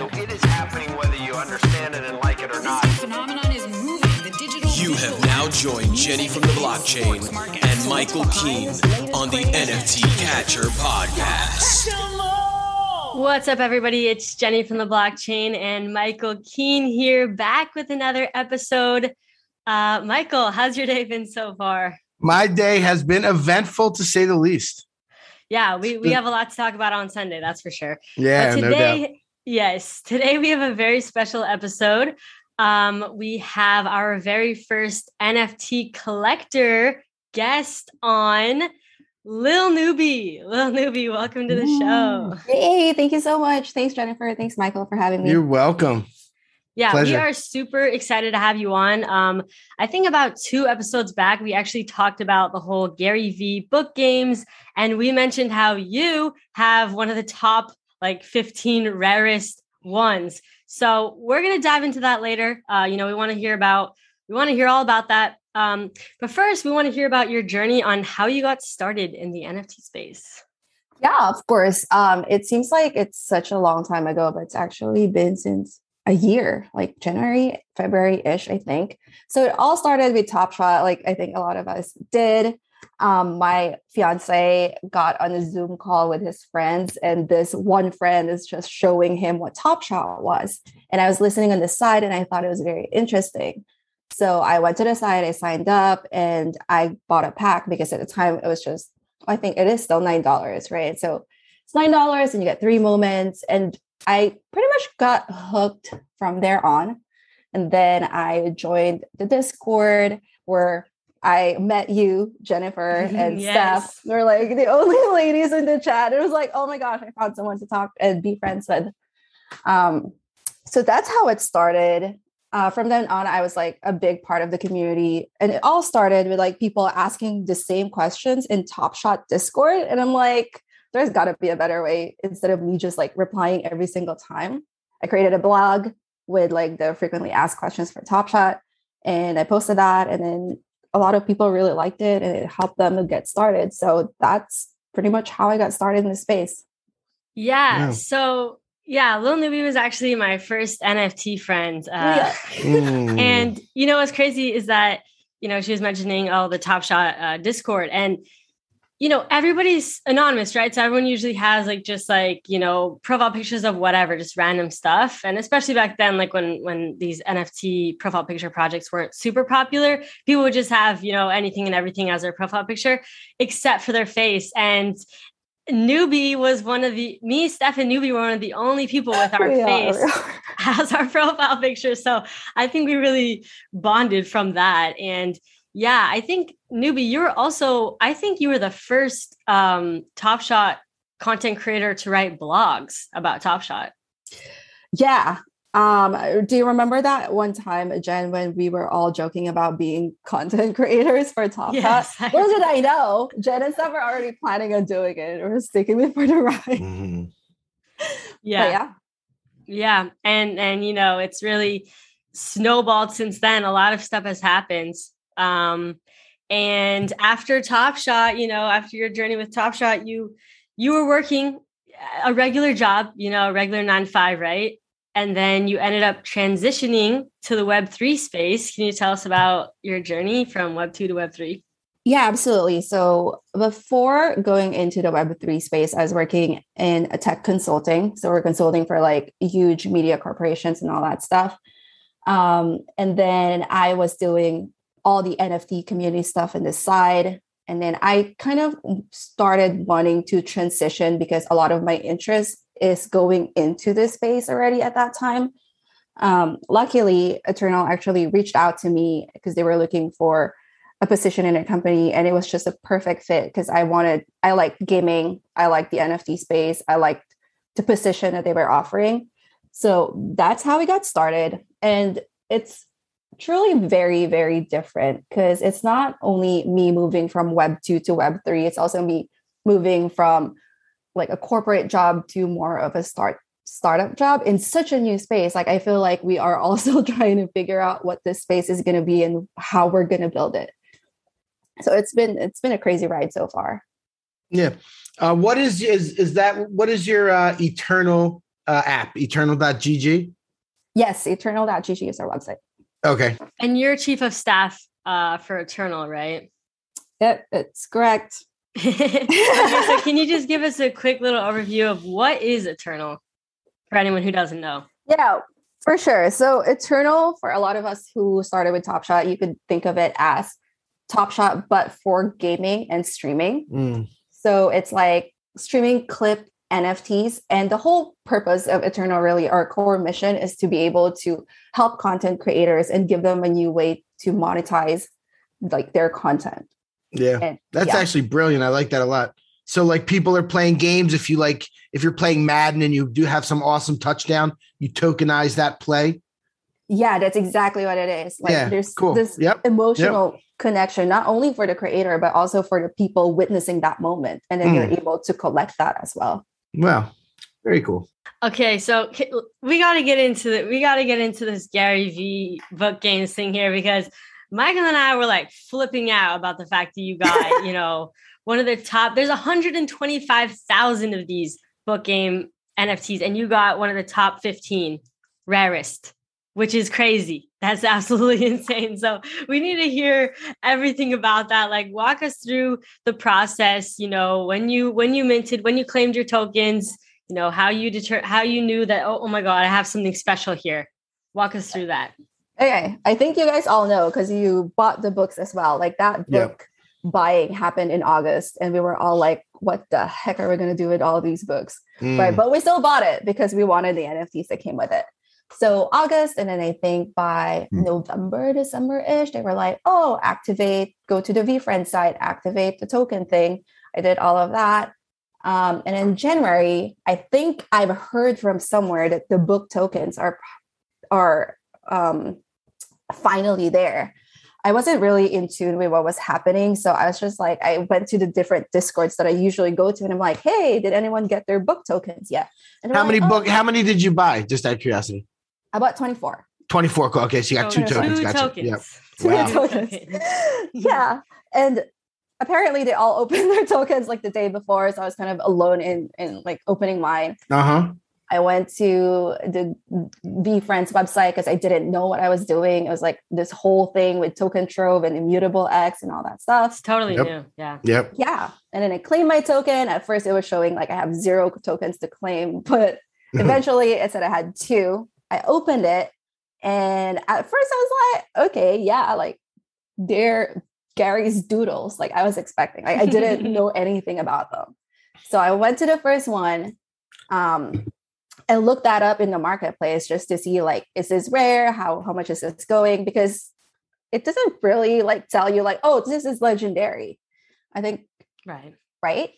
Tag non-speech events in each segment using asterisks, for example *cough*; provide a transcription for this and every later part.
So it is happening whether you understand it and like it or not. The phenomenon is moving. The digital You have now joined Jenny from the blockchain and Michael Keene on the NFT Catcher podcast. What's up, everybody? It's Jenny from the blockchain and Michael Keene here, back with another episode. Uh, Michael, how's your day been so far? My day has been eventful to say the least. Yeah, we, we have a lot to talk about on Sunday, that's for sure. Yeah, But no doubt. today, yes, today we have a very special episode. Um, we have our very first NFT collector guest on, Lil Newbie. Lil Newbie, welcome to the show. Hey, thank you so much. Thanks, Jennifer. Thanks, Michael, for having me. You're welcome. Yeah, Pleasure. we are super excited to have you on. Um, I think about two episodes back, we actually talked about the whole Gary V book games, and we mentioned how you have one of the top like 15 rarest ones. So we're gonna dive into that later. Uh, you know, we want to hear about we want to hear all about that. Um, but first, we want to hear about your journey on how you got started in the NFT space. yeah, of course. Um, it seems like it's such a long time ago, but it's actually been since a year, like January, February ish, I think. So it all started with Top Shot, like I think a lot of us did. Um, my fiance got on a Zoom call with his friends, and this one friend is just showing him what Top Shot was. And I was listening on the side, and I thought it was very interesting. So I went to the site, I signed up, and I bought a pack because at the time it was just, I think it is still nine dollars, right? So it's nine dollars, and you get three moments, and I pretty much got hooked from there on. And then I joined the Discord where I met you, Jennifer, *laughs* and Yes. Steph. We're like the *laughs* only ladies in the chat. It was like, oh my gosh, I found someone to talk and be friends with. Um, so that's how it started. Uh, from then on, I was like a big part of the community. And it all started with like people asking the same questions in Top Shot Discord. And I'm like, there's got to be a better way instead of me just like replying every single time. I created a blog with like the frequently asked questions for Top Shot, and I posted that, and then a lot of people really liked it, and it helped them to get started. So that's pretty much how I got started in the space. Yeah. Yeah. So yeah, Lil Newbie was actually my first NFT friend. Uh, Yeah. *laughs* Mm. And you know what's crazy is that you know she was mentioning oh the Top Shot uh, Discord, and you know everybody's anonymous, right? So everyone usually has like just like you know profile pictures of whatever, just random stuff. And especially back then, like when when these NFT profile picture projects weren't super popular, people would just have you know anything and everything as their profile picture, except for their face. And Newbie was one of the me, Steph, and Newbie were one of the only people with our *laughs* face *laughs* as our profile picture. So I think we really bonded from that. And yeah, I think newbie, you were also, I think you were the first um, Top Shot content creator to write blogs about Top Shot. Yeah. Um, do you remember that one time, Jen, when we were all joking about being *laughs* content creators for Top Yes, Shot? I Little did I know, Jen and Steph were already planning on doing it. We're sticking me for the ride. *laughs* Mhm. Yeah. But yeah. Yeah. And and you know, it's really snowballed since then. A lot of stuff has happened. Um and after Top Shot, you know, after your journey with Top Shot, you you were working a regular job, you know, a regular 9 to 5, right? And then you ended up transitioning to the web3 space. Can you tell us about your journey from web 2 to web 3? Yeah, absolutely. So before going into the Web3 space, I was working in a tech consulting. So we're consulting for like huge media corporations and all that stuff. Um, and then I was doing all the NFT community stuff on the side. And then I kind of started wanting to transition because a lot of my interest is going into this space already at that time. Um, luckily, Eternal actually reached out to me because they were looking for a position in a company and it was just a perfect fit because I wanted I like gaming, I like the NFT space, I liked the position that they were offering. So that's how we got started. And it's truly very, very different because it's not only me moving from Web 2 to Web 3, it's also me moving from like a corporate job to more of a start startup job in such a new space like i feel like we are *laughs* also trying to figure out what this space is going to be and how we're going to build it so it's been it's been a crazy ride so far Yeah. Uh, what is is is that? What is your uh, eternal uh, app? Eternal.gg. yes eternal.gg is our website Okay. And you're chief of staff uh, for Eternal, right? yep it's correct *laughs* okay, so can you just give us a quick little overview of what is Eternal for anyone who doesn't know? Yeah, for sure. So Eternal, for a lot of us who started with Top Shot, you could think of it as Top Shot, but for gaming and streaming. Mm. So it's like streaming clip NFTs. And the whole purpose of Eternal, really, our core mission is to be able to help content creators and give them a new way to monetize like their content. Yeah. And That's yeah. actually brilliant. I like that a lot. So like people are playing games. If you like, if you're playing Madden and you do have some awesome touchdown, you tokenize that play. Yeah, that's exactly what it is. Like Yeah, there's cool. this Yep, emotional connection, not only for the creator, but also for the people witnessing that moment. And then Mm. you're able to collect that as well. Wow. Very cool. Okay, so we got to get into the, we got to get into this Gary V book games thing here because Michael and I were like flipping out about the fact that you *laughs* got, you know, one of the top. There's 125,000 of these book game NFTs, and you got one of the top 15 rarest, which is crazy. That's *laughs* absolutely insane. So we need to hear everything about that. Like, walk us through the process. You know, when you when you minted, when you claimed your tokens you know how you deter how you knew that oh, oh my god i have something special here walk us through that Okay. I think you guys all know because you bought the books as well. Like that Yeah. book buying happened in August, and we were all like, what the heck are we going to do with all these books? Mm. Right. But we still bought it because we wanted the NFTs that came with it. So August, and then I think by Hmm. November, December ish, they were like, oh, activate, go to the VeeFriend site, activate the token thing. I did all of that. Um, and in January, I think I've heard from somewhere that the book tokens are are um, finally there. I wasn't really in tune with what was happening. So I was just like, I went to the different discords that I usually go to, and I'm like, hey, did anyone get their book tokens yet? And How many like, book? "Oh, How many did you buy? Just out of curiosity. I bought 24. 24. Okay. So you got two Two tokens. two Gotcha. tokens Yep. Two Wow. tokens. *laughs* yeah. And apparently they all *laughs* opened their tokens like the day before. So I was kind of alone in, in like opening mine. Uh huh. I went to the VeeFriends website because I didn't know what I was doing. It was like this whole thing with token trove and immutable X and all that stuff. it's totally Yep. new yeah Yep. Yeah. And then I claimed my token. At first, it was showing like I have zero tokens to claim, *laughs* but eventually it said I had two. I opened it. And at first, I was like, okay, yeah, like they're Gary's doodles. Like I was expecting. Like, I didn't *laughs* know anything about them. So I went to the first one um, and looked that up in the marketplace just to see like, is this rare? How how much is this going? Because it doesn't really like tell you like, oh, this is legendary. I think right right?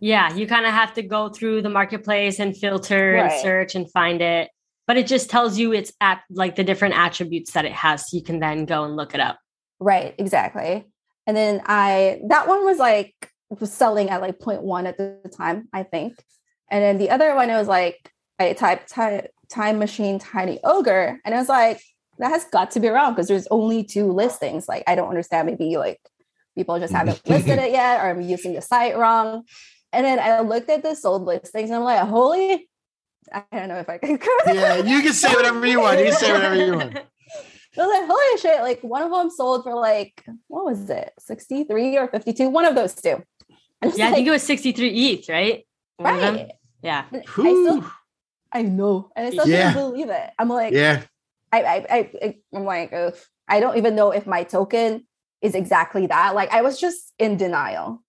yeah you kind of have to go through the marketplace and filter and search and find it but it just tells you it's at like the different attributes that it has so you can then go and look it up Right, exactly. And then I that one was like was selling at like 0.1 at the time, I think. And then the other one it was like I typed ti- time machine tiny ogre and I was like that has got to be wrong because there's only two listings. Like I don't understand maybe like people just haven't mm-hmm. listed it yet or I'm using the site wrong. And then I looked at the sold listings and I'm like, holy I don't know if I can *laughs* Yeah. You can say whatever you want. You can say whatever you want. *laughs* I was like, holy shit, like one of them sold for like, what was it, 63 or 52? One of those two. And it's yeah i think it was 63 each, right One right. yeah I still, I know. And I still Yeah. can't believe it. I'm like, Yeah. I, I, I, I, I'm like, Ugh. I don't even know if my token is exactly that. Like I was just in denial.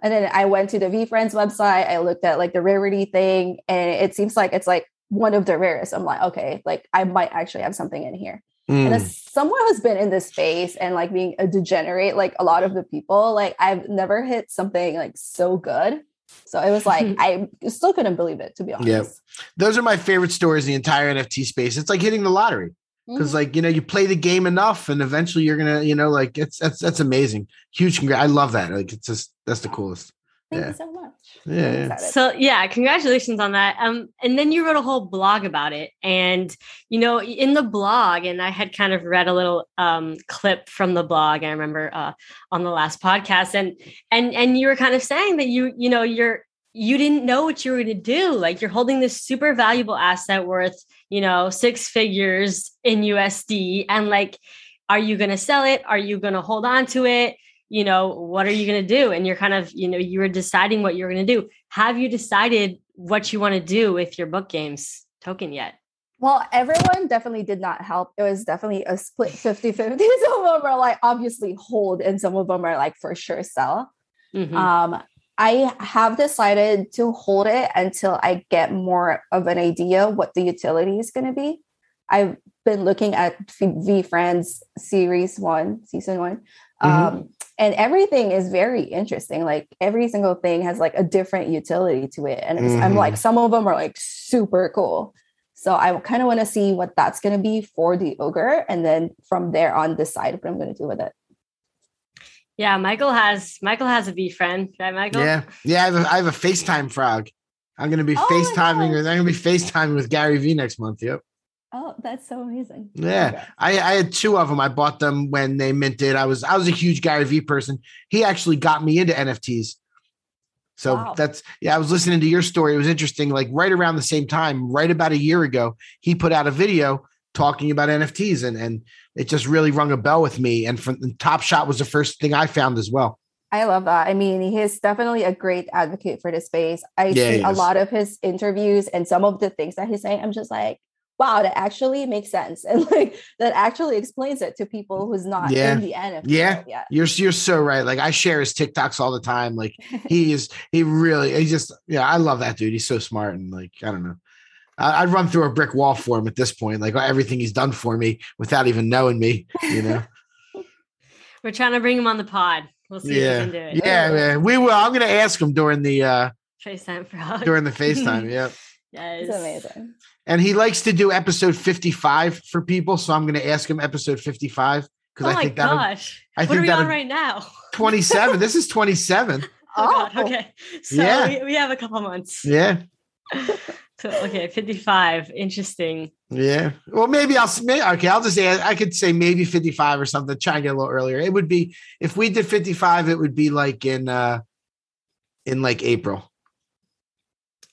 And then I went to the VeeFriends website. I looked at like the rarity thing, and it seems like it's like one of the rarest. I'm like, okay, like I might actually have something in here. And Mm. as someone who's been in this space and like being a degenerate, like a lot of the people, like I've never hit something like so good. So it was like *laughs* I still couldn't believe it to be honest. Yeah. Those are my favorite stories in the entire NFT space. It's like hitting the lottery. Because Mhm. like, you know, you play the game enough and eventually you're gonna, you know, like it's that's that's amazing. Huge congrats. I love that. Like it's just that's the coolest. Thank yeah. you so much. Yeah, yeah. So yeah, congratulations on that. Um, and then you wrote a whole blog about it, and you know, in the blog, and I had kind of read a little um clip from the blog. I remember uh on the last podcast, and and and you were kind of saying that you you know you're you didn't know what you were going to do. Like you're holding this super valuable asset worth you know six figures in USD, and like, are you going to sell it? Are you going to hold on to it? you know what are you going to do and you're kind of you know you were deciding what you're going to do have you decided what you want to do with your book games token yet Well, everyone definitely did not help. It was definitely a split 50 50. *laughs* Some of them are like obviously hold, and some of them are like for sure sell. Mhm. Um, I have decided to hold it until I get more of an idea what the utility is going to be. I've been looking at VeeFriends series one, season one. Um, and everything is very interesting. Like every single thing has like a different utility to it. And it's, I'm like, some of them are like super cool. So I kind of want to see what that's going to be for the ogre. And then from there on, decide what I'm going to do with it. Yeah michael has michael has a VeeFriend right michael Yeah. Yeah. I have a, I have a FaceTime frog. I'm gonna be Oh FaceTiming with I'm gonna be FaceTiming with Gary V next month. Yep. Oh, that's so amazing. Yeah. I, I had two of them. I bought them when they minted. I was I was a huge Gary V person. He actually got me into NFTs. So Wow. that's yeah, I was listening to your story. It was interesting. Like right around the same time, right about a year ago, he put out a video talking about NFTs and and it just really rung a bell with me. And from Top Shot was the first thing I found as well. I love that. I mean, he is definitely a great advocate for the space. I Yeah, see a lot of his interviews and some of the things that he's saying. I'm just like, wow, that actually makes sense. *laughs* And like that actually explains it to people who's not Yeah. in the NFT. Yeah. yet. You're you're so right. Like I share his TikToks all the time. Like he *laughs* is he really he just yeah, I love that dude. He's so smart and like I don't know. I, I'd run through a brick wall for him at this point, like everything he's done for me without even knowing me, you know. *laughs* we're trying to bring him on the pod we'll see yeah. if we can do it Yeah, man. We will. I'm gonna ask him during the uh FaceTime frog. during the FaceTime. *laughs* Yeah. yes. It's amazing. And he likes to do episode 55 for people. So I'm gonna ask him episode 55 Oh because I my think that gosh. I what think are we on right now? *laughs* 27. this is 27. Oh, God. Oh. Okay. So Yeah. we, we have a couple months. Yeah. So, okay, 55. Interesting. Yeah. Well, maybe I'll okay. I'll just say I could say maybe 55 or something, try and get a little earlier. It would be if we did 55, it would be like in uh in like April.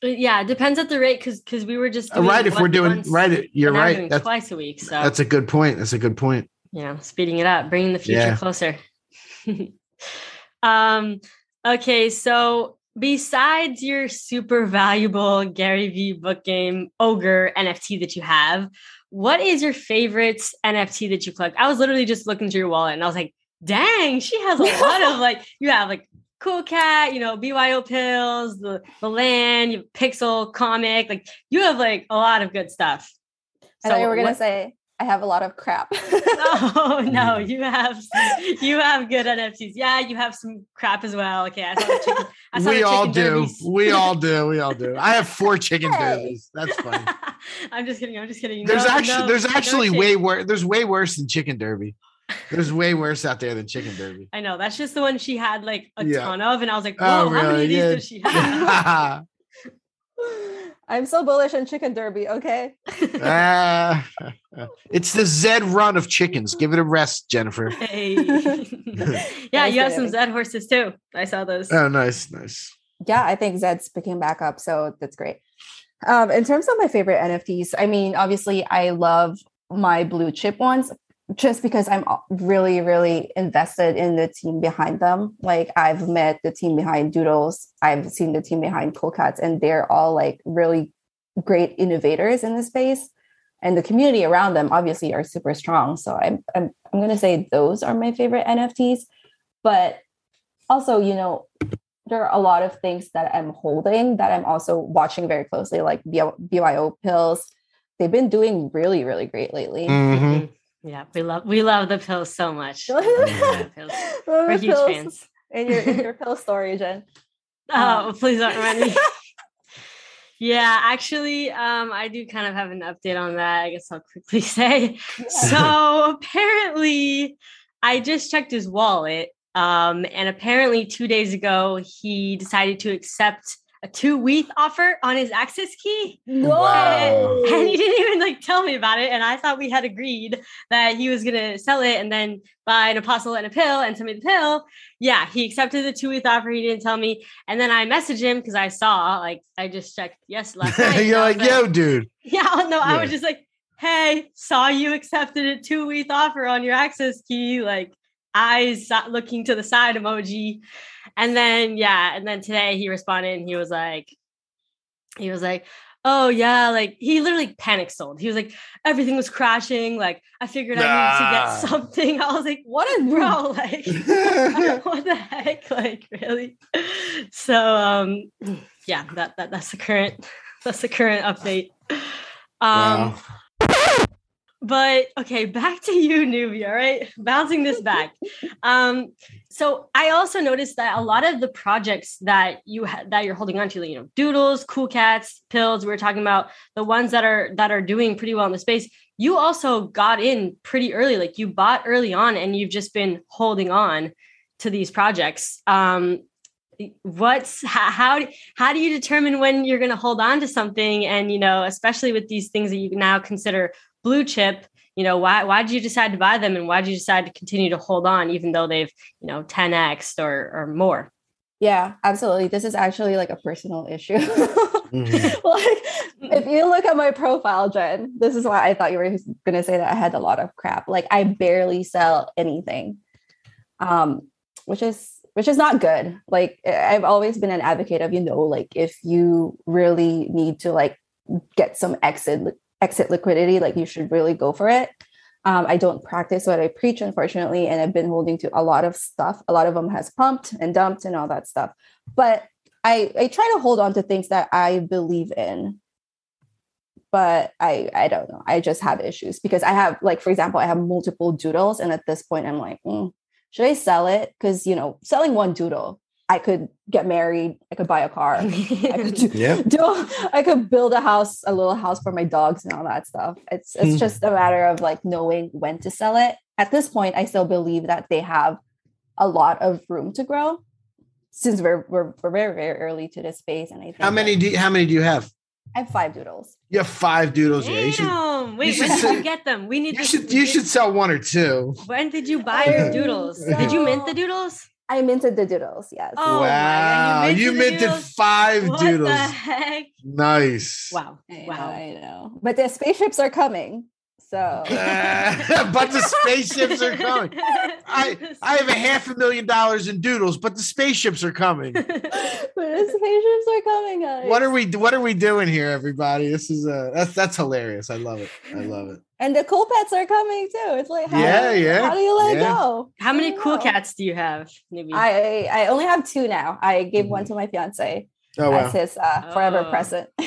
Uh, Yeah, it depends at the rate because because we were just Uh, doing right. If we're doing right, you're and now we're right. That's twice a week. So that's a good point. That's a good point. Yeah, speeding it up, bringing the future Yeah. closer. *laughs* um, okay, so besides your super valuable Gary V book game ogre NFT that you have, what is your favorite NFT that you collect? I was literally just looking through your wallet and I was like, dang, she has a lot of like *laughs* you have like Cool Cat, you know, BYO pills, the the land, you have Pixel comic, like you have like a lot of good stuff. I thought you were gonna say I have a lot of crap. *laughs* Oh, no, no, you have you have good NFTs. Yeah, you have some crap as well. Okay, I saw the chicken. I saw We the all do. derbies. We all do. We all do. I have four chicken Hey. derbies. That's funny. *laughs* I'm just kidding. I'm just kidding. There's No, actually no, there's actually chicken. way worse. There's way worse than chicken derby. There's way worse out there than chicken derby. I know that's just the one she had like a Yeah. ton of, and I was like, Oh, whoa, how many really? of these Yeah. does she have? *laughs* I'm so bullish on chicken derby. Okay. Ah, *laughs* it's the Zed run of chickens. Give it a rest, Jennifer. hey. *laughs* *laughs* yeah, you have some Zed horses too. I saw those. Oh, nice, nice. yeah, I think Zed's picking back up, so that's great. Um, in terms of my favorite NFTs, I mean, obviously, I love my blue chip ones just because I'm really, really invested in the team behind them. Like, I've met the team behind Doodles, I've seen the team behind Cool Cats, and they're all like really great innovators in the space. And the community around them obviously are super strong. So I'm I'm I'm gonna say those are my favorite NFTs. But also, you know, there are a lot of things that I'm holding that I'm also watching very closely, like BYO pills. They've been doing really, really great lately. Mhm. Yeah, we love we love the pills so much. *laughs* Pills. We're huge pills fans. In your in your *laughs* pill story, Jen. Oh, please don't remind me. *laughs* yeah, actually, um, I do kind of have an update on that. I guess I'll quickly say. So apparently, I just checked his wallet, um, and apparently, two days ago, he decided to accept a two week offer on his access key. No. Wow. And he didn't even like tell me about it. And I thought we had agreed that he was gonna sell it and then buy an apostle and a pill and send me the pill. Yeah, he accepted the two week offer. He didn't tell me. And then I messaged him because I saw, like, I just checked yes last *laughs* night. You're I like, yo, dude. *laughs* yeah, no, I was just like, hey, saw you accepted a two week offer on your access key, like eyes so- looking to the side emoji. And then, yeah, and then today he responded and he was like, he was like, oh, yeah, like he literally panic sold. He was like, everything was crashing. Like, I figured I needed to get something. *laughs* I was like, What a bro, like, *laughs* *laughs* what the heck? Like, really? So, um, yeah, that, that that's the current, that's the current update. Um, Wow. But okay, *laughs* back to you, Newbie right bouncing this back. Um, so I also noticed that a lot of the projects that you ha- that you're holding on to, you know, doodles, cool cats, pills. We were talking about the ones that are that are doing pretty well in the space. You also got in pretty early, like you bought early on, and you've just been holding on to these projects. Um, what's how how do you determine when you're going to hold on to something and you know especially with these things that you now consider blue chip you know why why did you decide to buy them and why did you decide to continue to hold on even though they've you know 10x or or more Yeah, absolutely. This is actually like a personal issue. Mhm. *laughs* like, if you look at my profile, Jen, this is why I thought you were going to say that I had a lot of crap. Like, I barely sell anything, um, which is which is not good. Like, I've always been an advocate of you know, like if you really need to like get some exit exit liquidity, like you should really go for it. Um, I don't practice what I preach, unfortunately, and I've been holding to a lot of stuff. A lot of them has pumped and dumped and all that stuff. But I I try to hold on to things that I believe in. But I I don't know. I just have issues because I have like for example, I have multiple doodles, and at this point, I'm like, mm, should I sell it? Because you know, selling one doodle, I could get married, I could buy a car, *laughs* I could do, Yeah. do I could build a house, a little house for my dogs and all that stuff. It's it's Hmm. just a matter of like knowing when to sell it. At this point, I still believe that they have a lot of room to grow since we're we're, we're very very early to this space. And I think How many that- do you, how many do you have? I have five doodles. You have five doodles. Yeah, you should Damn. Wait, you when did say- you get them? We need you to- should you should sell one or two. When did you buy your doodles? *laughs* Did you mint the doodles? I minted the doodles, yes. Oh my wow, God, you the minted doodles? five What doodles. the heck? Nice. Wow. I know, Wow. I know. But the spaceships are coming. So *laughs* but the spaceships are coming. *laughs* I I have a half a million dollars in doodles, but the spaceships are coming. *laughs* but the spaceships are coming, guys. What are we what are we doing here, everybody? This is a that's that's hilarious. I love it. I love it. And the cool pets are coming too. It's like how, Yeah, yeah, how do you let yeah. go? How many I cool know. cats do you have, Newbie? I I only have two now. I gave one to my fiance Oh wow. as his uh, forever Oh. present. *laughs*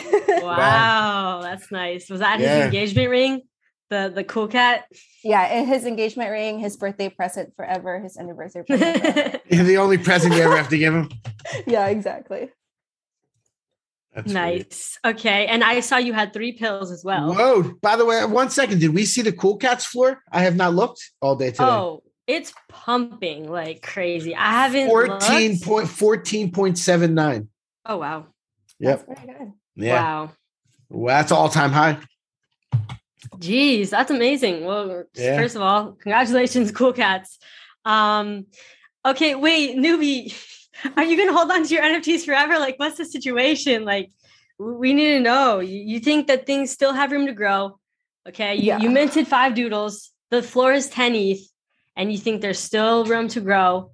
wow, that's nice. Was that his engagement ring? The the cool cat? yeah, and his engagement ring, his birthday present forever, his anniversary present. forever. *laughs* The only present you ever have to give him. *laughs* yeah, exactly. That's sweet. nice. Okay, and I saw you had three pills as well. Whoa! By the way, one second. Did we see the Cool Cats floor? I have not looked all day today. Oh, it's pumping like crazy. I haven't 14 looked. point fourteen point seven nine. Oh wow. Yep. That's very good. Yeah. Wow. Well, that's all time high. Jeez, that's amazing. Well, Yeah. first of all, congratulations, cool cats. Um, okay, wait, newbie, are you gonna hold on to your NFTs forever? Like, what's the situation? Like, we need to know. You, you think that things still have room to grow? Okay, you, Yeah. you minted five doodles. The floor is 10 ETH, and you think there's still room to grow.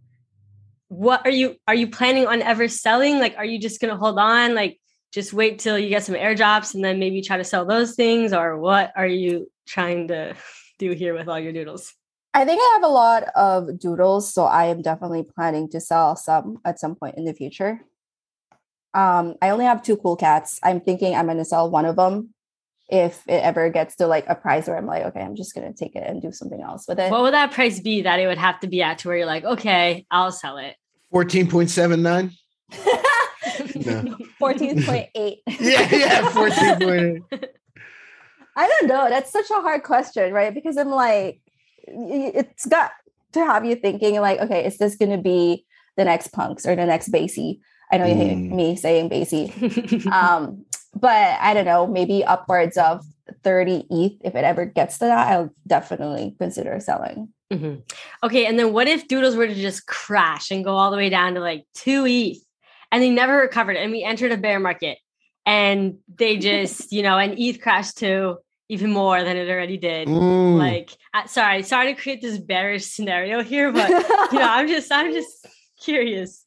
What are you are you planning on ever selling? Like, are you just gonna hold on? Like, just wait till you get some airdrops and then maybe try to sell those things or what are you trying to *laughs* do here with all your doodles I think I have a lot of doodles, so I am definitely planning to sell some at some point in the future. Um, I only have two cool cats. I'm thinking I'm going to sell one of them if it ever gets to like a price where I'm like, okay, I'm just going to take it and do something else with it. what would that price be that it would have to be at to where you're like okay i'll sell it Fourteen point seven nine. *laughs* No. 14.8. *laughs* Yeah, yeah, 14.8. *laughs* I don't know. That's such a hard question, right? Because I'm like, y- it's got to have you thinking, like, okay, is this going to be the next punks or the next BAYC? I know you hate Mm. me saying BAYC. *laughs* um, but I don't know, maybe upwards of 30 ETH. If it ever gets to that, I'll definitely consider selling. Mhm. Okay, and then what if Doodles were to just crash and go all the way down to like two ETH and they never recovered and we entered a bear market and they *laughs* just, you know, and ETH crashed to even more than it already did. Mm. Like, uh, sorry, sorry to create this bearish scenario here, but you know, I'm just, I'm just curious.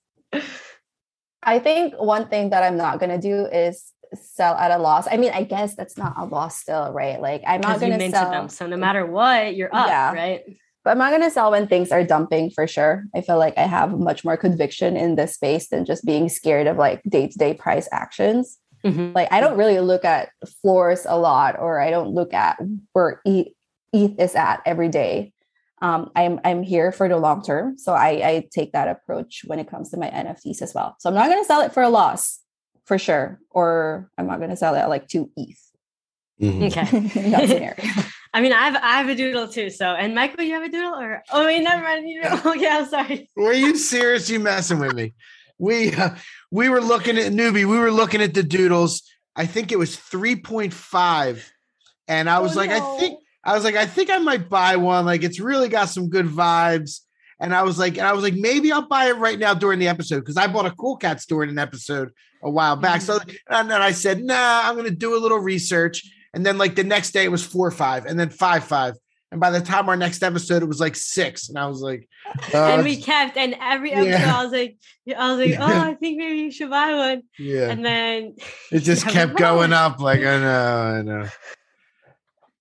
I think one thing that I'm not going to do is sell at a loss. I mean, I guess that's not a loss still, right? Like, I'm not going to minted sell. them, so no matter what, you're up, Yeah. right? but I'm not going to sell when things are dumping for sure. I feel like I have much more conviction in this space than just being scared of like day to day price actions. Mhm. Like I don't really look at floors a lot, or I don't look at where ETH, ETH is at every day. Um, I'm I'm here for the long term, so I, I take that approach when it comes to my NFTs as well. So I'm not going to sell it for a loss for sure, or I'm not going to sell it at like two ETH. Mhm. Okay. in that scenario. I mean, I have I have a doodle too. So, and Michael, you have a doodle, or oh wait, never mind. You don't. *laughs* Okay, I'm sorry. Were you serious? You messing with me? We uh, we were looking at newbie. We were looking at the doodles. I think it was three point five, and I was Oh, like, I think I was like, I think I might buy one. Like it's really got some good vibes. And I was like, and I was like, maybe I'll buy it right now during the episode because I bought a Cool Cats during an episode a while back. So and then I said, nah, I'm gonna do a little research. And then like the next day it was four five, and then five five. And by the time our next episode, it was like six. And I was like, uh, *laughs* and we kept, and every episode, yeah. I was like, I was like, Yeah. oh, I think maybe you should buy one. yeah. And then *laughs* It just *laughs* Yeah, kept going no. up. Like I know, I know.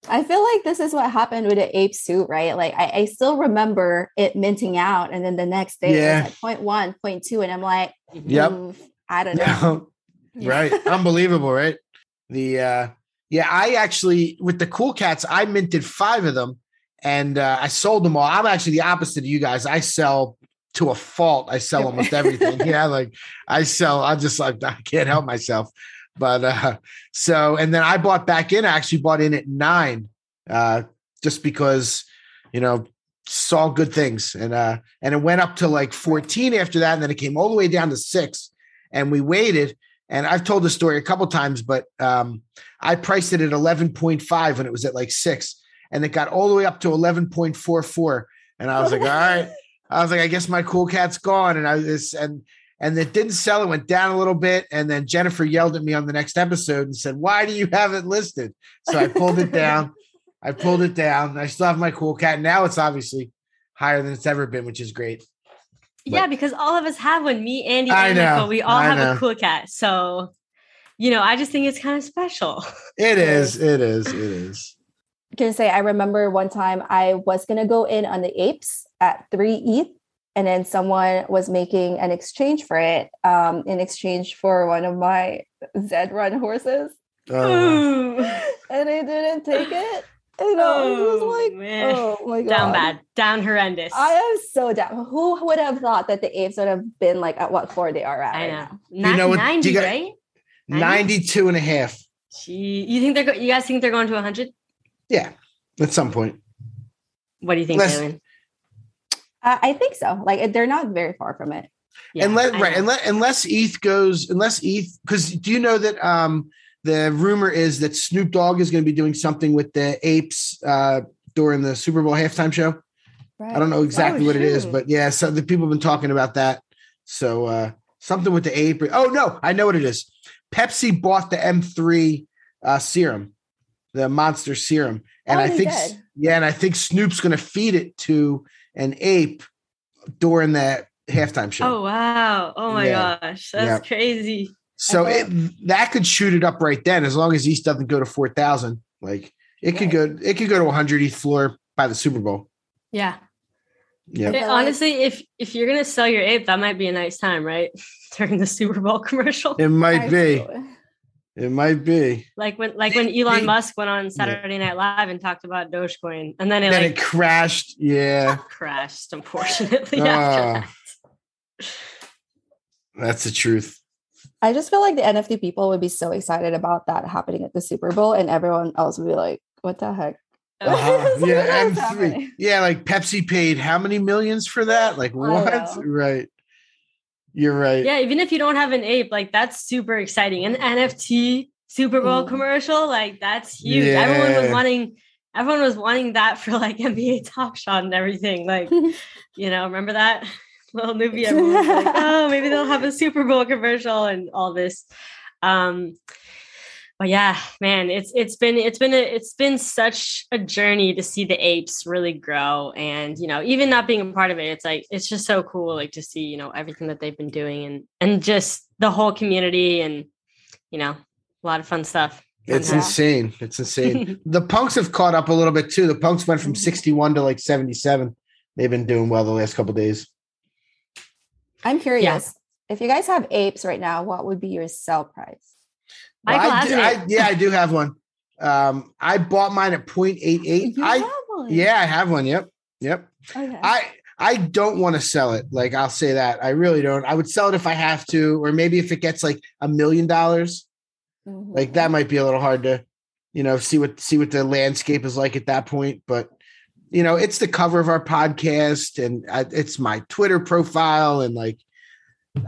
I feel like this is what happened with the ape suit, right? Like I, I still remember it minting out, and then the next day Yeah. it was like point one, point two, and I'm like, Yep. I don't know. right. Unbelievable, right? The uh yeah, I actually with the cool cats, I minted five of them and uh I sold them all. I'm actually the opposite of you guys. I sell to a fault. I sell almost everything. yeah, like I sell, I just like *laughs* I can't help myself. But uh so and then I bought back in, I actually bought in at nine, uh, just because you know saw good things and uh and it went up to like 14 after that and then it came all the way down to six and we waited and i've told this story a couple times but um i priced it at 11.5 when it was at like six and it got all the way up to 11.44 and i was like all right. *laughs* I was like i guess my cool cat's gone. And i was and and it didn't sell it went down a little bit and then jennifer yelled at me on the next episode and said why do you have it listed? So i pulled it down. I pulled it down. I still have my cool cat. Now it's obviously higher than it's ever been which is great yeah, because all of us have one. Me, Andy, I and know, Nicole, we all I have know. a cool cat. So, you know, I just think it's kind of special. It *laughs* is. It is. It is. I can say I remember one time I was gonna go in on the apes at three ETH, and then someone was making an exchange for it, um, in exchange for one of my *laughs* Zed Run horses, Oh, *laughs* and I didn't take it. And I was Oh, like, man. oh my god, down bad, down horrendous. I am so down. Who would have thought that the apes would have been like at what floor they are at? I right know. now? You know what- 90, you got- right? 92 and a half. Gee, you think they're go- you guys think they're going to 100? Yeah. At some point. What do you think, Less- Jalen? I, I think so. Like they're not very far from it. Yeah, unless right, unless unless ETH goes, unless ETH, because do you know that um the rumor is that Snoop Dogg is going to be doing something with the apes uh during the Super Bowl halftime show? Right. I don't know exactly Oh, what it is, but yeah, so the people have been talking about that. So uh something with the ape. Oh no, I know what it is. Pepsi bought the M3 uh serum, the monster serum. And Oh, I think did? yeah, and I think Snoop's gonna feed it to an ape during that halftime show. Oh wow! Oh my Yeah. gosh, that's Yeah. crazy. So I it, that could shoot it up right then, as long as ETH doesn't go to four thousand. Like it could go, it could go to hundred ETH floor by the Super Bowl. Yeah. Yeah, Okay. Honestly, if if you're gonna sell your ape, that might be a nice time, right? *laughs* During the Super Bowl commercial, it might be. Absolutely. It might be. like when like when Elon They- Musk went on Saturday Night Live and talked about Dogecoin, and then it then like it crashed. Yeah, *laughs* crashed, unfortunately. after Ah. that. that's the truth. I just feel like the NFT people would be so excited about that happening at the Super Bowl, and everyone else would be like, "What the heck?" *laughs* Uh-huh. What yeah, is M3. Yeah, like Pepsi paid how many millions for that? Like what? Right. You're right. Yeah, even if you don't have an ape, like that's super exciting. An NFT Super Bowl Mm. commercial, like that's huge. Everyone was wanting everyone was wanting that for like *laughs* NBA Top Shot and everything. Like, *laughs* you know, remember that? Little newbie, everyone like, oh, maybe they'll have a Super Bowl commercial and all this. Um, but yeah, man, it's it's been it's been a, it's been such a journey to see the apes really grow, and you know, even not being a part of it, it's like it's just so cool, like to see you know everything that they've been doing, and and just the whole community, and you know, a lot of fun stuff. It's Yeah. insane. It's insane. *laughs* the punks have caught up a little bit too. The punks went from 61 to like 77. They've been doing well the last couple days. I'm curious. If you guys have apes right now, what would be your sell price? Michael I has do- I- yeah, I do have one. Um, I bought mine at 0.88. You I have one. yeah, I have one. Yep. Yep. Okay. I I don't want to sell it. Like I'll say that. I really don't. I would sell it if I have to, or maybe if it gets like a million dollars. Like that might be a little hard to, you know, see what see what the landscape is like at that point. But you know, it's the cover of our podcast, and I, it's my Twitter profile, and like,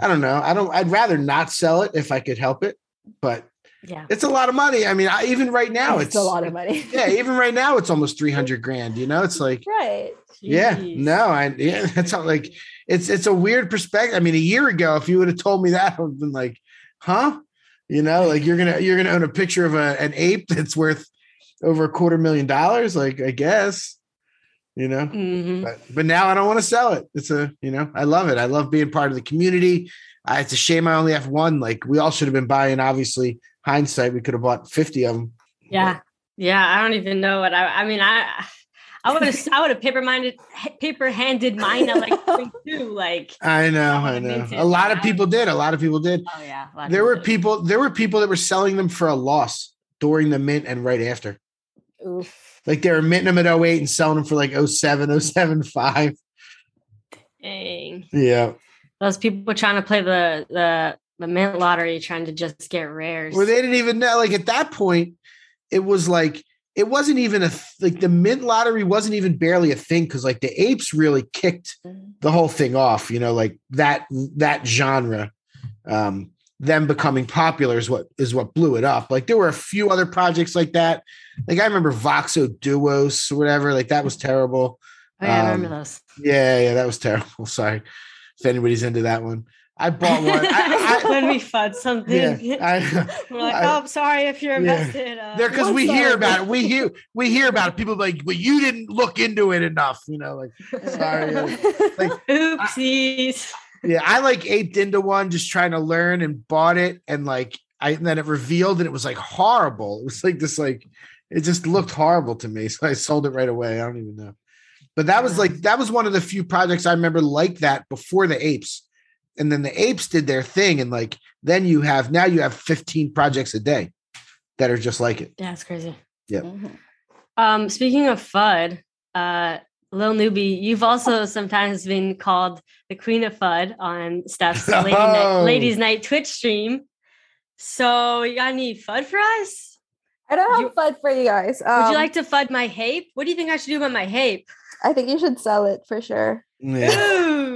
I don't know. I don't. I'd rather not sell it if I could help it, but Yeah, it's a lot of money. I mean, I, even right now, it's, it's, a lot of money. *laughs* Yeah, even right now, it's almost three hundred grand. You know, it's like right. yeah, no, I yeah, *laughs* that's how like it's it's a weird perspective. I mean, a year ago, if you would have told me that, *laughs* I would have been like, huh? You know, like you're gonna you're gonna own a picture of a, an ape that's worth over a quarter million dollars. Like, I guess, you know. Mhm. But but now I don't want to sell it. It's a you know, I love it. I love being part of the community. I, it's a shame I only have one. Like we all should have been buying. Obviously, hindsight, we could have bought fifty of them. Yeah, yeah. I don't even know what I. I mean, I. I would have. *laughs* I would have paper minded, paper handed mine at like 22. *laughs* Like, I know, I know. A lot of people did. A lot of people did. oh yeah. a lot of there were people there were people that were selling them for a loss during the mint and right after Oof. Like they were minting them at 08 and selling them for like 07 07 5 Dang. yeah Those people trying to play the the the mint lottery, trying to just get rares. where they didn't even know like at that point it was like it wasn't even a th- like the mint lottery wasn't even barely a thing because like the apes really kicked the whole thing off you know like that that genre um them becoming popular is what is what blew it up like there were a few other projects like that like i remember voxo duos or whatever like that was terrible Oh, yeah, I remember um, those. Yeah, yeah, that was terrible. *laughs* Sorry if anybody's into that one. I bought one. I, I, when we fud something, yeah, I, *laughs* *laughs* we're like, I- "Oh, I'm sorry if you're Yeah. invested." Uh, there because we What's hear about it. We hear we hear about it. People be like, well, you didn't look into it enough. You know, like sorry. like Oopsies. Yeah, I like aped into one just trying to learn and bought it and like I and then it revealed and it was like horrible. It was like this like it just looked horrible to me. So I sold it right away. I don't even know. But that was like that was one of the few projects I remember like that before the apes. And then the apes did their thing and like then you have now you have 15 projects a day that are just like it. Yeah, it's crazy. Yep. Mhm. Um, speaking of FUD, uh, Lil Newbie, you've also sometimes been called the Queen of FUD on Steph's *laughs* lady night, Oh. Ladies Night Twitch stream. So, you got any FUD for us? I don't have You- FUD for you guys. Would Um, you like to FUD my hape? What do you think I should do about my hape? I think you should sell it for sure. Yeah.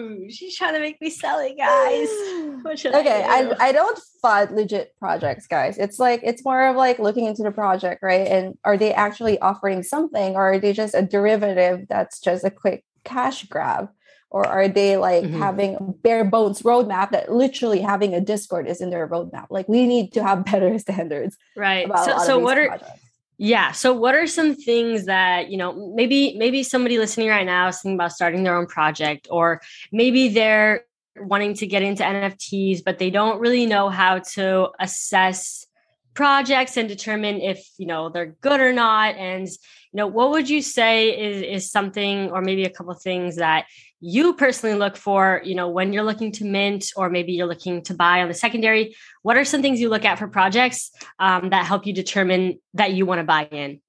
Ooh, she's trying to make me sell it, guys. *gasps* Okay, I do? I, I don't FUD legit projects, guys. It's like it's more of like looking into the project, right? And are they actually offering something, or are they just a derivative that's just a quick cash grab? Or are they like Mhm. having a bare bones roadmap that literally having a Discord is in their roadmap? Like we need to have *laughs* better standards right. about a So, lot so of these what are projects. Yeah. So what are some things that, you know, maybe maybe somebody listening right now is thinking about starting their own project or maybe they're wanting to get into NFTs but they don't really know how to assess projects and determine if, you know, they're good or not and you know, what would you say is is something or maybe a couple things that you personally look for, you know, when you're looking to mint or maybe you're looking to buy on the secondary? What are some things you look at for projects um, that help you determine that you want to buy in?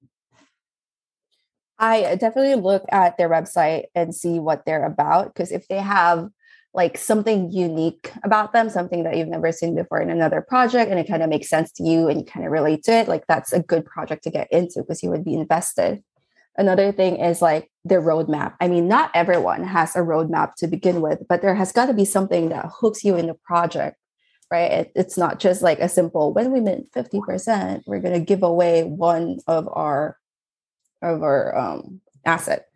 I definitely look at their website and see what they're about because if they have like something unique about them, something that you've never seen before in another project, and it kind of makes sense to you and you kind of relate to it, like that's a good project to get into because you would be invested. Another thing is like their roadmap. I mean, not everyone has a roadmap to begin with, but there has got to be something that hooks you in the project, right? It, it's not just like a simple when we mint 50%, we're going to give away one of our of our um, asset,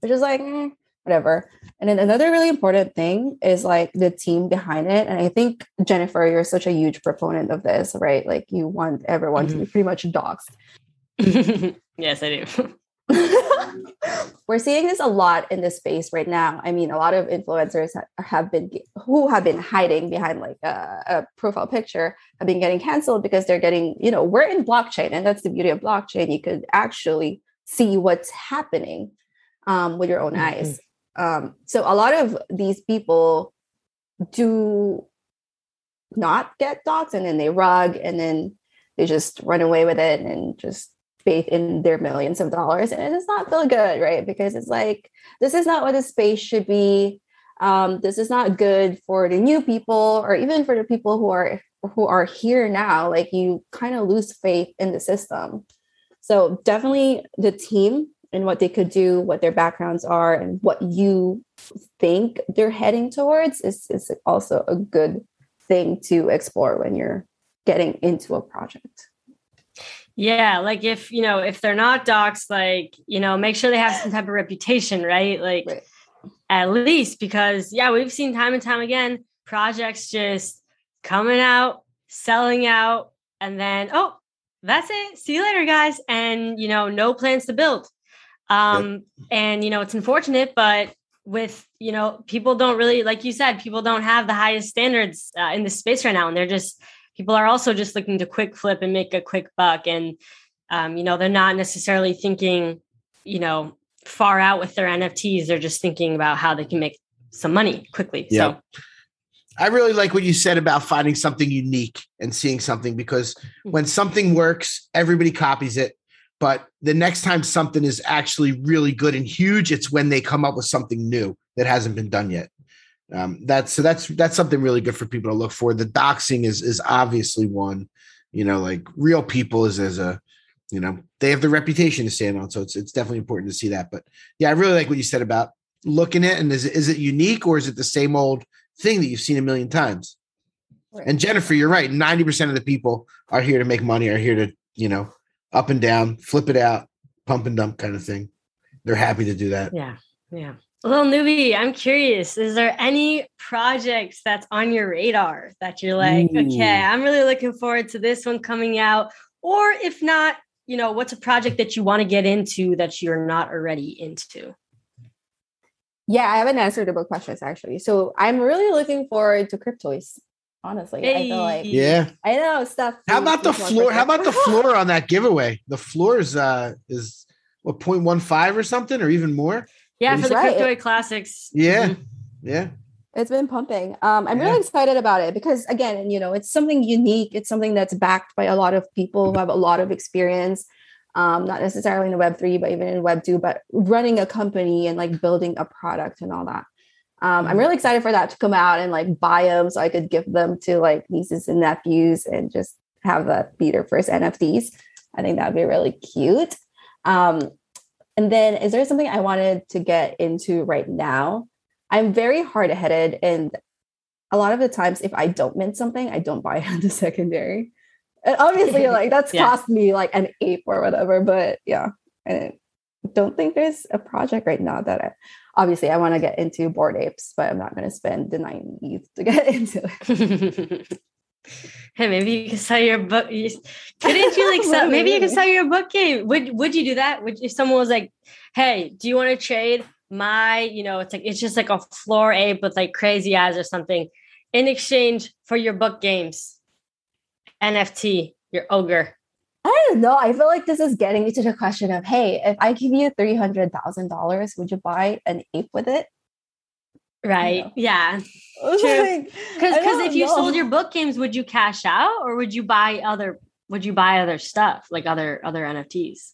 which is like, eh, whatever. And then another really important thing is like the team behind it. And I think Jennifer, you're such a huge proponent of this, right? Like you want everyone mm-hmm. to be pretty much doxed. *laughs* yes, I do. *laughs* *laughs* We're seeing this a lot in this space right now. I mean, a lot of influencers have been who have been hiding behind like a, a profile picture have been getting canceled because they're getting, you know, we're in blockchain, and that's the beauty of blockchain. You could actually see what's happening um, with your own mm-hmm. eyes. Um, so a lot of these people do not get doxed and then they rug and then they just run away with it and just faith in their millions of dollars and it does not feel good right? Because it's like this is not what the space should be. Um, this is not good for the new people or even for the people who are who are here now. Like you kind of lose faith in the system. So definitely the team and what they could do, what their backgrounds are, and what you think they're heading towards is, is also a good thing to explore when you're getting into a project. Yeah, like if you know if they're not doxed, like you know, make sure they have some type of reputation, right? Like right. at least because yeah, we've seen time and time again projects just coming out, selling out, and then oh, that's it. See you later, guys. And you know, no plans to build. Um, yep. and you know, it's unfortunate, but with you know, people don't really, like you said, people don't have the highest standards uh, in this space right now, and they're just people are also just looking to quick flip and make a quick buck, and um, you know, they're not necessarily thinking, you know, far out with their NFTs. They're just thinking about how they can make some money quickly. Yep. So I really like what you said about finding something unique and seeing something because hmm. when something works, everybody copies it. But the next time something is actually really good and huge, it's when they come up with something new that hasn't been done yet. Um, that's so that's that's something really good for people to look for. The doxing is is obviously one. You know, like real people is as a you know they have the reputation to stand on, so it's it's definitely important to see that. But yeah, I really like what you said about looking at and is it, is it unique or is it the same old thing that you've seen a million times? Right. And Jennifer, you're right. Ninety percent of the people are here to make money, are here to you know up and down, flip it out, pump and dump kind of thing. They're happy to do that. Yeah. Yeah. Little newbie, I'm curious. Is there any projects that's on your radar that you're like, Ooh. okay, I'm really looking forward to this one coming out? Or if not, you know, what's a project that you want to get into that you're not already into? Yeah, I have an answer to both questions actually. So I'm really looking forward to Cryptoys honestly. Hey. I feel like yeah, I know stuff. How about the floor? How about the floor on that *laughs* giveaway? The floor is uh is what 0.15 or something or even more. Yeah, for the right. Cryptoid Classics. Yeah, mm-hmm. yeah. It's been pumping. Um, I'm yeah. really excited about it because again, you know, it's something unique. It's something that's backed by a lot of people who have a lot of experience. Um, not necessarily in Web three, but even in Web two, but running a company and like building a product and all that. Um, I'm really excited for that to come out and like buy them so I could give them to like nieces and nephews and just have that be their first NFTs. I think that'd be really cute. Um, and then, is there something I wanted to get into right now? I'm very hard headed, and a lot of the times, if I don't mint something, I don't buy it *laughs* on the secondary. And obviously, *laughs* like that's yeah. cost me like an ape or whatever. But yeah, I don't think there's a project right now that I, obviously I want to get into Bored Apes, but I'm not going to spend the nine ETH to get *laughs* into it. Hey, maybe you can sell your book. Couldn't you like sell? Maybe you can sell your book game. Would Would you do that? Would if someone was like, "Hey, do you want to trade my? You know, it's like it's just like a floor ape with like crazy eyes or something in exchange for your book games, NFT, your ogre." I don't know. I feel like this is getting into the question of, hey, if I give you three hundred thousand dollars, would you buy an ape with it? Right. You know? Yeah. *laughs* Because because if you know. sold your book games, would you cash out or would you buy other? Would you buy other stuff like other other NFTs?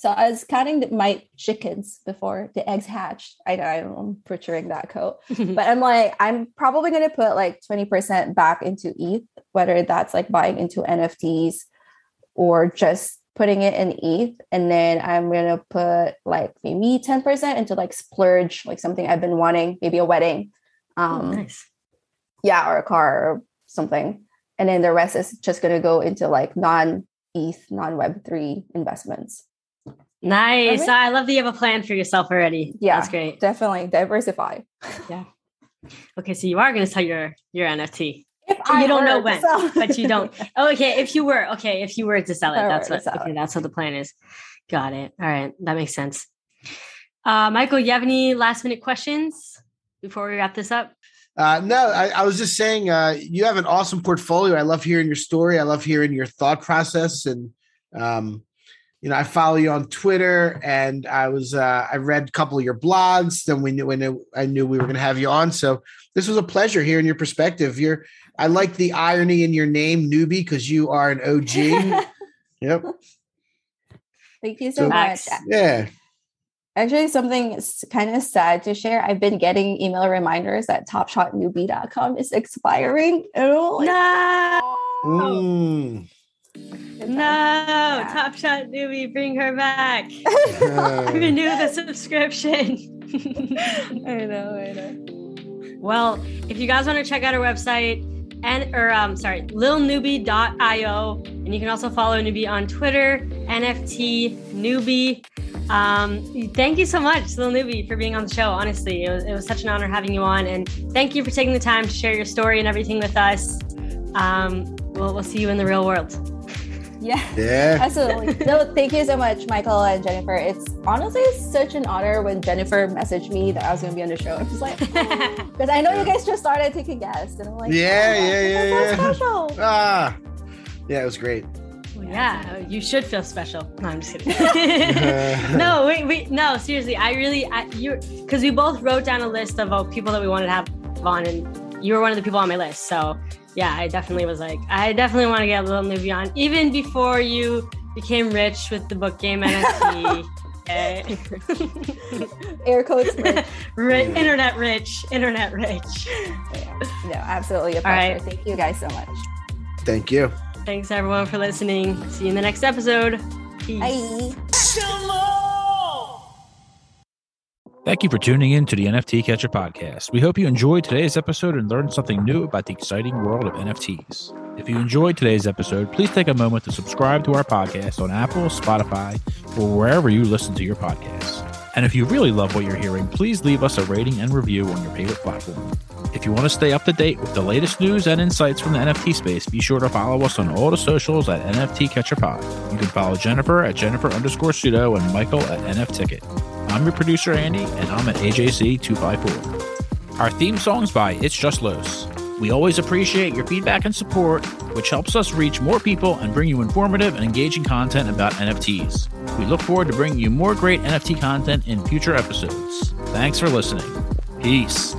So I was counting my chickens before the eggs hatched. I know I'm butchering that quote, *laughs* but I'm like, I'm probably going to put like 20% back into ETH, whether that's like buying into NFTs or just putting it in ETH. And then I'm going to put like maybe 10% into like splurge, like something I've been wanting, maybe a wedding. Um, Oh, nice. yeah, or a car or something. And then the rest is just going to go into like non ETH, non Web3 investments. Nice. I love that you have a plan for yourself already. Yeah. That's great. Definitely diversify. *laughs* Yeah. Okay, so you are going to sell your your NFT. If you don't know when, but you don't. Oh, *laughs* okay, if you were okay, if you were to sell If I it, that's what. Okay, it. that's what the plan is. Got it. All right, that makes sense. Uh, Michael, you have any last minute questions before we wrap this up? Uh, no, I, I was just saying, uh, you have an awesome portfolio. I love hearing your story. I love hearing your thought process, and um, you know, I follow you on Twitter, and I was uh, I read a couple of your blogs. Then we knew when I knew we were going to have you on, so this was a pleasure hearing your perspective. You're I like the irony in your name, newbie, because you are an OG. *laughs* yep. Thank you so So- much. Yeah. Actually, something kind of sad to share. I've been getting email reminders that topshotnewbie.com is expiring. Oh, like, No, Mm. no, Top Shot newbie, bring her back. *laughs* Uh, Renew the *laughs* subscription. I know, I know. Well, if you guys want to check out our website and or um sorry, lilnewbie.io and you can also follow newbie on Twitter, NFT newbie. Um, thank you so much, Lil Newbie, for being on the show. Honestly, it was, it was such an honor having you on, and thank you for taking the time to share your story and everything with us. Um, we'll, we'll see you in the real world. Yeah. yeah. Absolutely. No, thank you so much, Michael and Jennifer. It's honestly such an honor when Jennifer messaged me that I was going to be on the show. I'm just like, *laughs* because I know you guys just started taking guests, and I'm like, Yeah, oh, yeah, this is yeah, so special. *laughs* Ah. Yeah, it was great. Well, yeah, you should feel special. No, I'm just kidding. *laughs* no, wait, wait, no, seriously, I really, I, you, because we both wrote down a list of people that we wanted to have on, and you were one of the people on my list. So yeah, I definitely was like, I definitely want to get a Lil Newbie on, even before you became rich with the book game NFT. *laughs* okay. Air quotes. rich. *laughs* Ri- internet rich, internet rich. No, absolutely a All pleasure. right. Thank you guys so much. Thank you. Thanks everyone for listening. See you in the next episode. Peace. Bye. Thank you for tuning in to the NFT Catcher podcast. We hope you enjoyed today's episode and learned something new about the exciting world of NFTs. If you enjoyed today's episode, please take a moment to subscribe to our podcast on Apple, Spotify, or wherever you listen to your podcasts. And if you really love what you're hearing, please leave us a rating and review on your favorite platform. If you want to stay up to date with the latest news and insights from the NFT space, be sure to follow us on all the socials at NFT Catcher Pod. You can follow Jennifer at Jennifer underscore pseudo and Michael at NF Ticket. I'm your producer, Andy, and I'm at AJC254. Our theme song's by It's Just Los. We always appreciate your feedback and support, which helps us reach more people and bring you informative and engaging content about NFTs. We look forward to bringing you more great NFT content in future episodes. Thanks for listening. Peace.